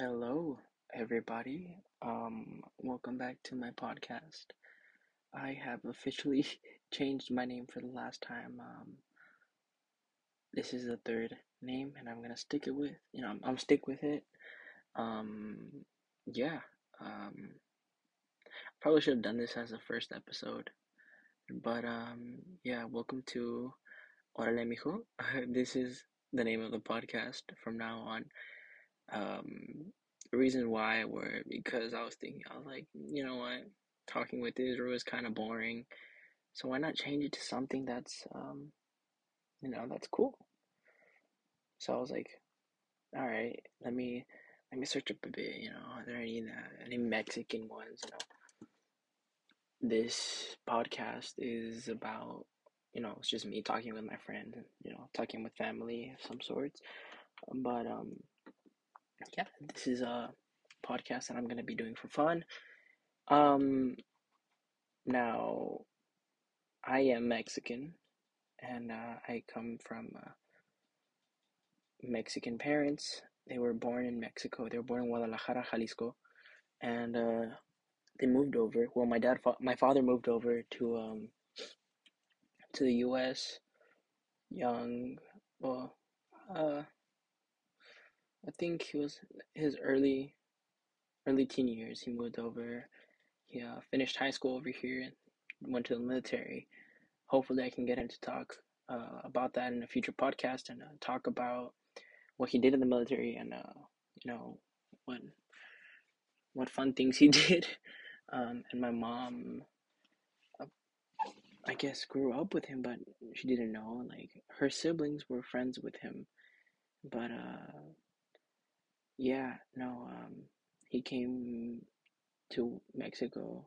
Hello, everybody. Um, welcome back to my podcast. I have officially changed my name for the last time. Um, this is the third name, and I'm gonna stick it with. You know, I'm, I'm stick with it. Um, yeah. Um, probably should have done this as the first episode, but um, yeah. Welcome to Orale Mijo. this is the name of the podcast from now on. Um, the reason why were because I was thinking, I was like, you know what, talking with Israel is kind of boring, so why not change it to something that's, um, you know, that's cool. So I was like, all right, let me let me search up a bit. You know, are there any uh, any Mexican ones? You know, this podcast is about you know it's just me talking with my friend, you know, talking with family of some sorts. But um, yeah, this is a podcast that I'm gonna be doing for fun. Um, now, I am Mexican, and uh, I come from uh, Mexican parents. They were born in Mexico. They were born in Guadalajara, Jalisco, and uh, they moved over. Well, my dad, my father moved over to um to the U.S. Young, well, uh, I think he was his early early teen years. He moved over. He uh, finished high school over here and went to the military. Hopefully, I can get him to talk uh, about that in a future podcast and uh, talk about what he did in the military and uh, you know what what fun things he did. Um, and my mom, I guess, grew up with him, but she didn't know. Like her siblings were friends with him, but uh, yeah, no, um, he came to Mexico.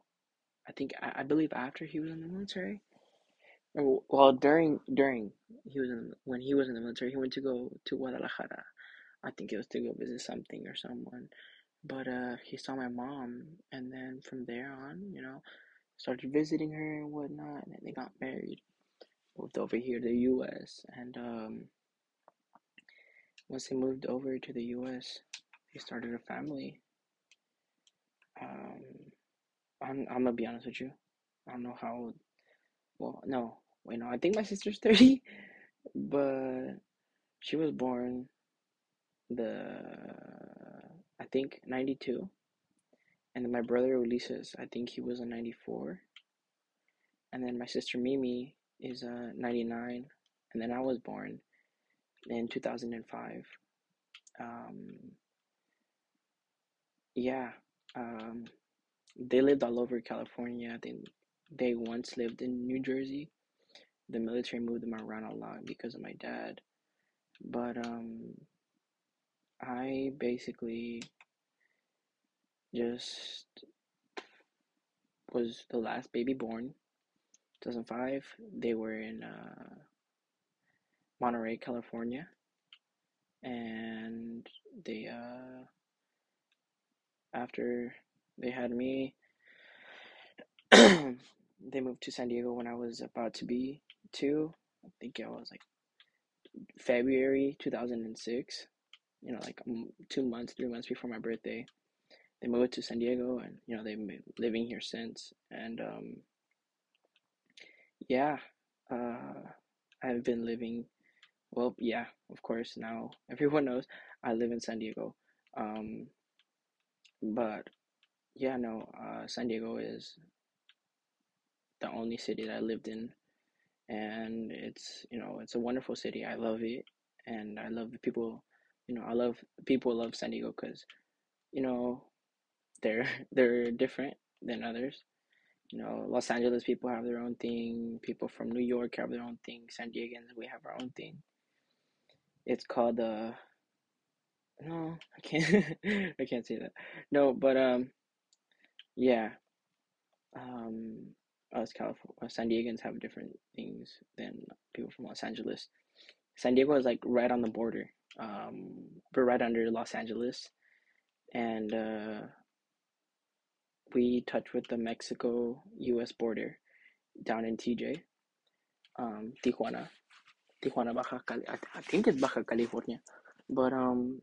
I think I, I believe after he was in the military. Or, well, during during he was in when he was in the military, he went to go to Guadalajara. I think it was to go visit something or someone. But uh, he saw my mom, and then from there on, you know, started visiting her and whatnot, and they got married. Moved over here to the U.S. and um, once he moved over to the U.S., they started a family. Um, I'm, I'm gonna be honest with you. I don't know how. old. Well, no, wait, no. I think my sister's thirty, but she was born the I think ninety two, and then my brother Ulises, I think he was a ninety four, and then my sister Mimi is a ninety nine, and then I was born in two thousand and five. Um, yeah, um, they lived all over California. They they once lived in New Jersey. The military moved them around a lot because of my dad. But um I basically just was the last baby born. 2005. They were in uh, Monterey, California, and they uh after they had me they moved to San Diego when I was about to be two. I think it was like February 2006. You know, like two months, three months before my birthday. They moved to San Diego, and you know they've been living here since. And um, yeah, uh, I've been living. Well, yeah, of course. Now everyone knows I live in San Diego. Um, but yeah, no, uh, San Diego is the only city that I lived in, and it's you know it's a wonderful city. I love it, and I love the people. You know, I love people love San Diego because, you know, they're they're different than others. You know, Los Angeles people have their own thing. People from New York have their own thing. San Diegans, we have our own thing. It's called uh no, I can't I can't say that. No, but um yeah. Um us California, San Diegans have different things than people from Los Angeles. San Diego is like right on the border. Um, we're right under Los Angeles, and uh, we touch with the Mexico-U.S. border down in TJ, um, Tijuana, Tijuana, Baja Cali. I, I think it's Baja California, but um,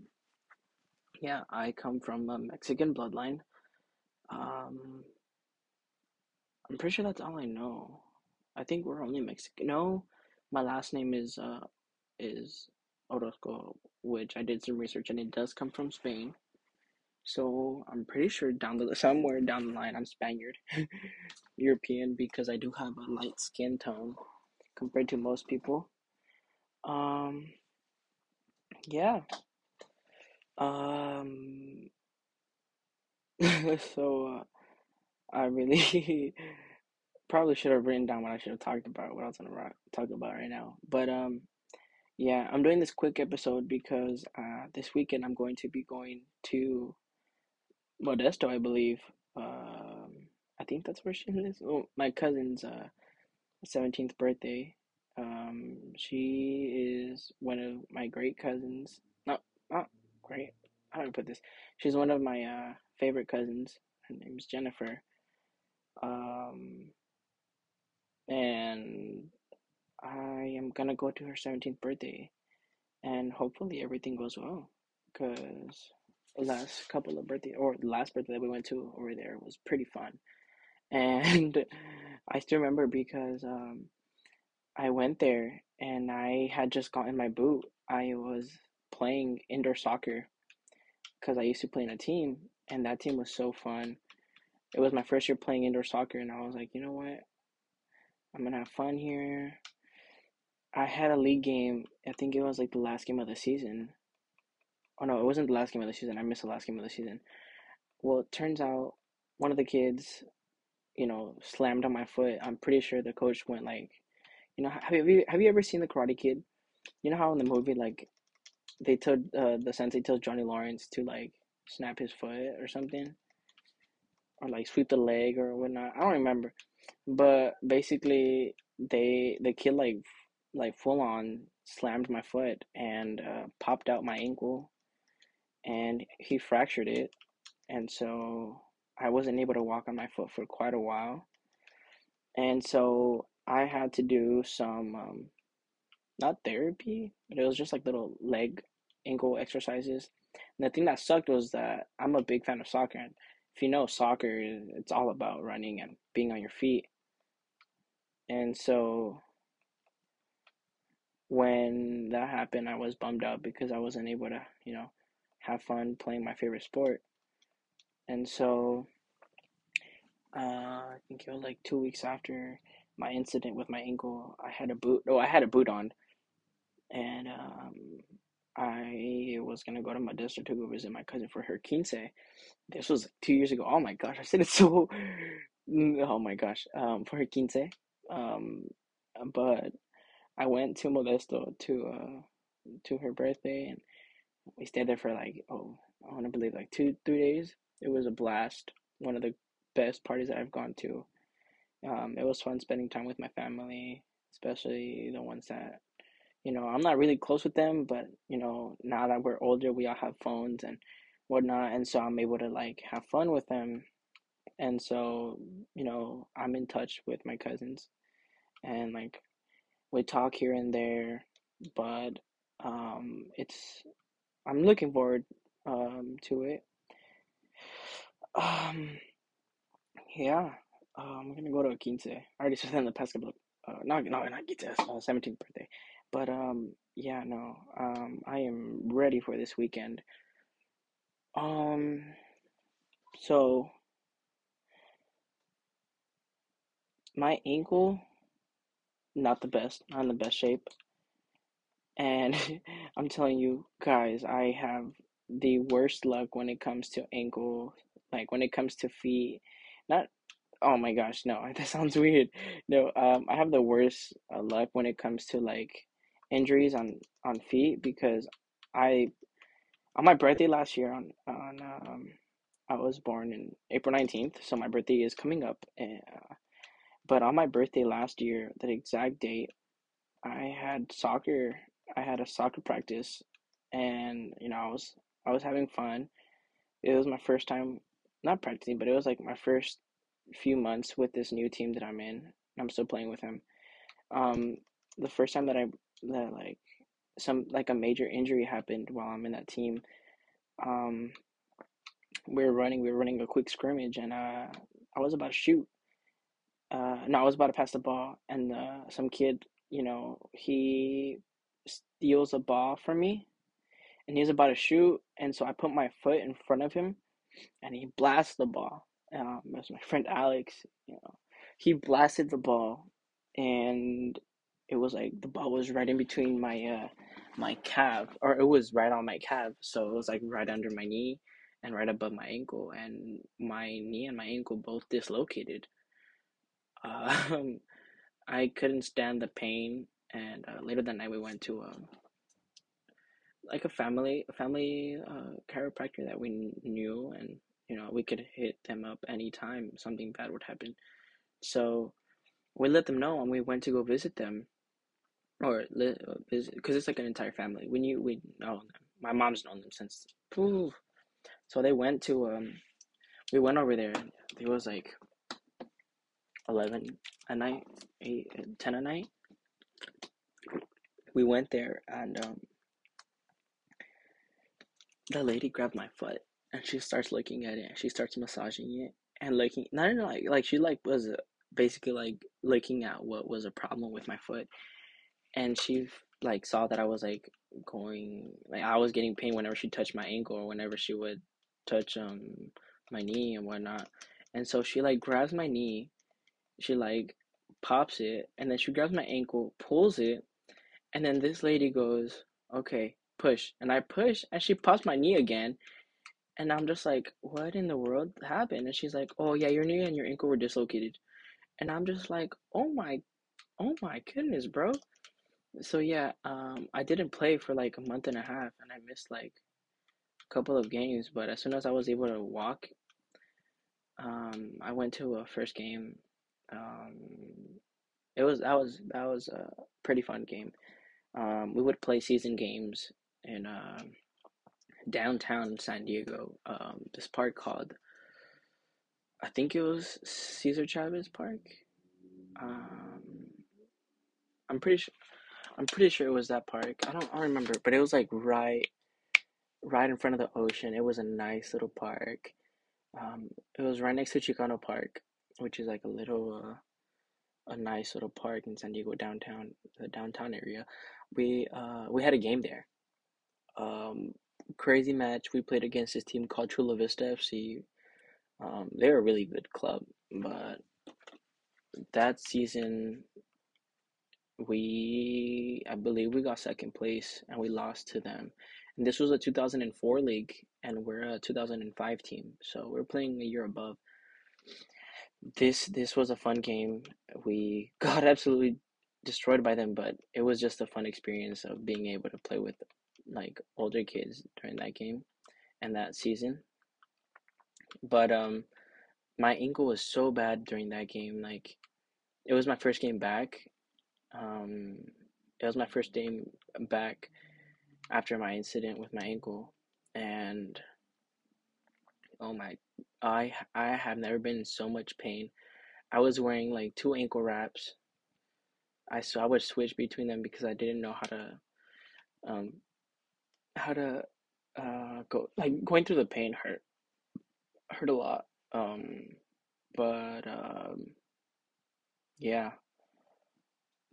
yeah, I come from a Mexican bloodline. Um, I'm pretty sure that's all I know. I think we're only Mexican. No, my last name is uh is Orozco, which I did some research and it does come from Spain. So I'm pretty sure down the somewhere down the line I'm Spaniard, European because I do have a light skin tone compared to most people. Um, yeah. Um, so uh, I really probably should have written down what I should have talked about, what I was gonna talk about right now. But um, yeah, I'm doing this quick episode because uh, this weekend I'm going to be going to Modesto, I believe. Um, I think that's where she lives. Oh, my cousin's uh, 17th birthday. Um, she is one of my great cousins. Great. How do I put this? She's one of my uh, favorite cousins. Her name's Jennifer. Um, and I am gonna go to her 17th birthday, and hopefully everything goes well. Cause the last couple of birthday or the last birthday that we went to over there was pretty fun, and I still remember because um, I went there and I had just gotten my boot. I was playing indoor soccer because I used to play in a team, and that team was so fun. It was my first year playing indoor soccer, and I was like, you know what? I'm gonna have fun here. I had a league game. I think it was like the last game of the season. Oh no, it wasn't the last game of the season. I missed the last game of the season. Well, it turns out one of the kids, you know, slammed on my foot. I'm pretty sure the coach went like, you know, have you have you ever seen the Karate Kid? You know how in the movie like they told uh, the sensei tells Johnny Lawrence to like snap his foot or something, or like sweep the leg or whatnot. I don't remember, but basically they the kid like like full on slammed my foot and uh, popped out my ankle, and he fractured it, and so I wasn't able to walk on my foot for quite a while, and so I had to do some um, not therapy, but it was just like little leg ankle exercises. And the thing that sucked was that I'm a big fan of soccer. And if you know soccer, it's all about running and being on your feet. And so when that happened, I was bummed out because I wasn't able to, you know, have fun playing my favorite sport. And so uh, I think it was like two weeks after my incident with my ankle, I had a boot. Oh, I had a boot on, and um, I was gonna go to Modesto to go visit my cousin for her quince. This was two years ago. Oh my gosh, I said it so. Oh my gosh, um, for her quince. Um, but I went to Modesto to uh to her birthday, and we stayed there for like oh I want to believe like two three days. It was a blast. One of the best parties that I've gone to. Um, it was fun spending time with my family, especially the ones that you know, I'm not really close with them, but you know, now that we're older, we all have phones and whatnot, and so I'm able to like have fun with them, and so you know, I'm in touch with my cousins, and like we talk here and there, but um, it's I'm looking forward um to it. Um, yeah, I'm gonna go to a quince. I already said that in the past couple. Of, uh, not no, not quince. Uh, 17th birthday. But um yeah, no. Um I am ready for this weekend. Um so my ankle not the best, not in the best shape. And I'm telling you guys, I have the worst luck when it comes to ankle, like when it comes to feet. Not oh my gosh, no, that sounds weird. No, um I have the worst uh, luck when it comes to like injuries on on feet because I on my birthday last year on on um I was born in April 19th, so my birthday is coming up. And, uh, but on my birthday last year, that exact date, I had soccer. I had a soccer practice, and you know I was I was having fun. It was my first time not practicing, but it was like my first few months with this new team that I'm in. I'm still playing with him. Um, the first time that I that like some like a major injury happened while I'm in that team. um, we were running, we were running a quick scrimmage, and uh, I was about to shoot. Uh, no, I was about to pass the ball, and uh, some kid, you know, he steals a ball from me, and he's about to shoot, and so I put my foot in front of him, and he blasts the ball. Um, it was my friend Alex, you know, he blasted the ball, and it was like the ball was right in between my uh my calf, or it was right on my calf, so it was like right under my knee and right above my ankle, and my knee and my ankle both dislocated. Um, I couldn't stand the pain, and uh, later that night we went to um like a family a family uh, chiropractor that we knew, and you know we could hit them up anytime something bad would happen. So we let them know, and we went to go visit them, or because it's like an entire family. We knew we know them. My mom's known them since. Ooh. So they went to um, we went over there. It was like eleven a night, eight, ten a night. We went there, and um, the lady grabbed my foot, and she starts looking at it, and she starts massaging it, and looking not even like like she like was basically like looking at what was a problem with my foot, and she like saw that I was like going like I was getting pain whenever she touched my ankle or whenever she would touch um my knee and whatnot. And so she like grabs my knee, she like pops it, and then she grabs my ankle, pulls it, and then this lady goes, Okay, push. And I push and she pops my knee again. And I'm just like, what in the world happened? And she's like, Oh yeah, your knee and your ankle were dislocated. And I'm just like, Oh my oh my goodness, bro. So yeah, um I didn't play for like a month and a half and I missed like a couple of games, but as soon as I was able to walk, um I went to a first game. Um it was that was that was a pretty fun game. Um we would play season games in uh, downtown San Diego. Um this park called I think it was Cesar Chavez Park. Um I'm pretty sure I'm pretty sure it was that park. I don't I don't remember, but it was like right right in front of the ocean. It was a nice little park. Um, it was right next to Chicano Park, which is like a little uh, a nice little park in San Diego downtown, the downtown area. We uh we had a game there. Um, crazy match. We played against this team called Chula Vista FC. Um, they're a really good club, but that season we I believe we got second place and we lost to them. And this was a 2004 league and we're a 2005 team. So we're playing a year above. This this was a fun game. We got absolutely destroyed by them, but it was just a fun experience of being able to play with like older kids during that game and that season. But um my ankle was so bad during that game like it was my first game back um, it was my first day back after my incident with my ankle, and oh my, I I have never been in so much pain. I was wearing like two ankle wraps. I so I would switch between them because I didn't know how to, um, how to, uh, go like going through the pain hurt, hurt a lot. Um, but um, yeah,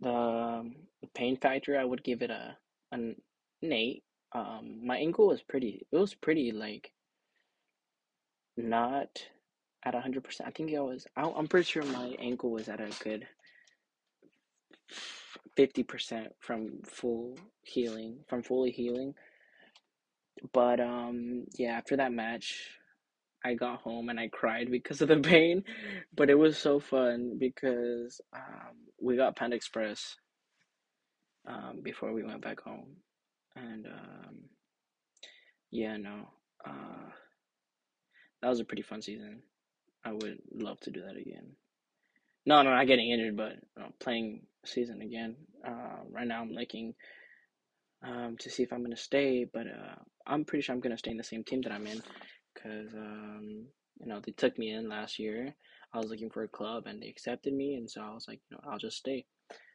the, pain factor, I would give it a an, an eight. Um, my ankle was pretty. It was pretty like not at hundred percent. I think it was. I, I'm pretty sure my ankle was at a good fifty percent from full healing, from fully healing. But um, yeah, after that match, I got home and I cried because of the pain, but it was so fun because um, we got Panda Express um, before we went back home, and um, yeah, no, uh, that was a pretty fun season. I would love to do that again. No, no, not getting injured, but playing season again. Uh, right now, I'm looking um, to see if I'm gonna stay, but uh, I'm pretty sure I'm gonna stay in the same team that I'm in because um, you know they took me in last year. I was looking for a club and they accepted me, and so I was like, you know, I'll just stay.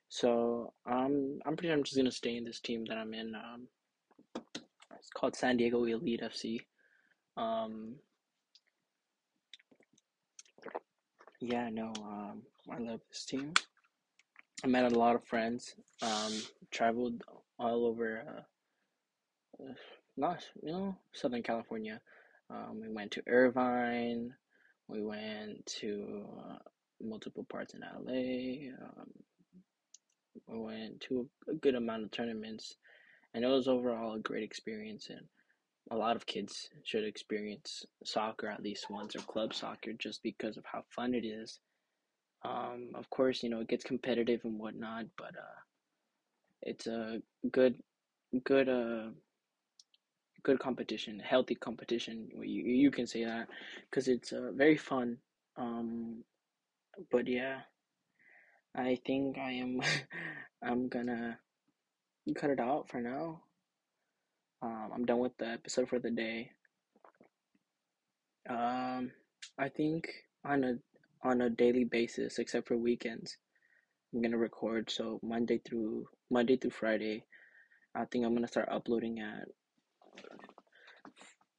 So um, I'm pretty. I'm just gonna stay in this team that I'm in. Um, it's called San Diego Elite FC. Um, yeah, no, um, I love this team. I met a lot of friends. Um, traveled all over, uh, not you know, Southern California. Um, we went to Irvine. We went to uh, multiple parts in LA. Um, we went to a good amount of tournaments, and it was overall a great experience. And a lot of kids should experience soccer at least once or club soccer just because of how fun it is. Um, of course, you know it gets competitive and whatnot, but uh, it's a good, good, uh, good competition, healthy competition. You you can say that because it's uh, very fun. Um, but yeah, I think I am. I'm gonna cut it out for now. Um, I'm done with the episode for the day. Um, I think on a on a daily basis, except for weekends, I'm gonna record. So Monday through Monday through Friday, I think I'm gonna start uploading at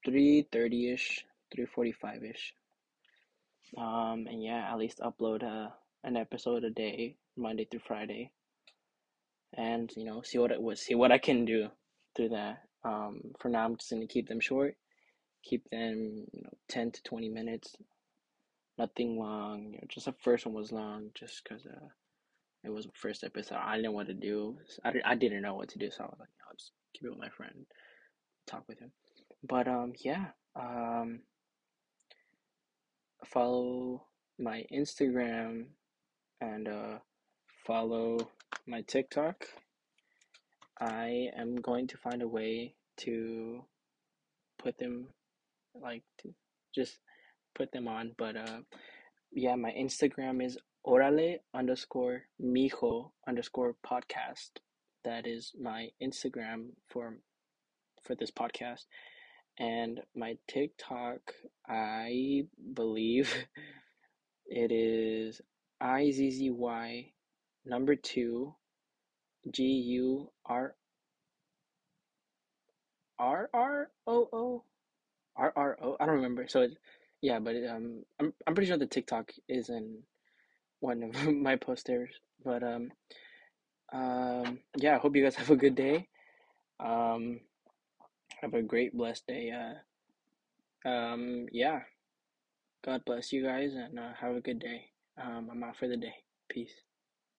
three thirty ish, three forty five ish. Um, and yeah, at least upload a uh, an episode a day, Monday through Friday, and you know see what it was, see what I can do through that. Um, for now, I'm just gonna keep them short, keep them you know ten to twenty minutes, nothing long. You know, just the first one was long, just cause uh, it was the first episode. I didn't know what to do. I, I didn't know what to do, so I was like, I'll just keep it with my friend, talk with him. But um, yeah. Um, follow my Instagram and uh, follow my TikTok. I am going to find a way to put them like to just put them on. But uh, yeah, my Instagram is orale underscore mijo underscore podcast. That is my Instagram for for this podcast. And my TikTok, I believe it is I Z Z Y number two G U R R R O O R R O. I don't remember. So it, yeah, but it, um, I'm I'm pretty sure the TikTok is in one of my posters. But um, um, yeah. I hope you guys have a good day. Um, have a great blessed day. Uh, um, yeah. God bless you guys and uh, have a good day. Um, I'm out for the day. Peace.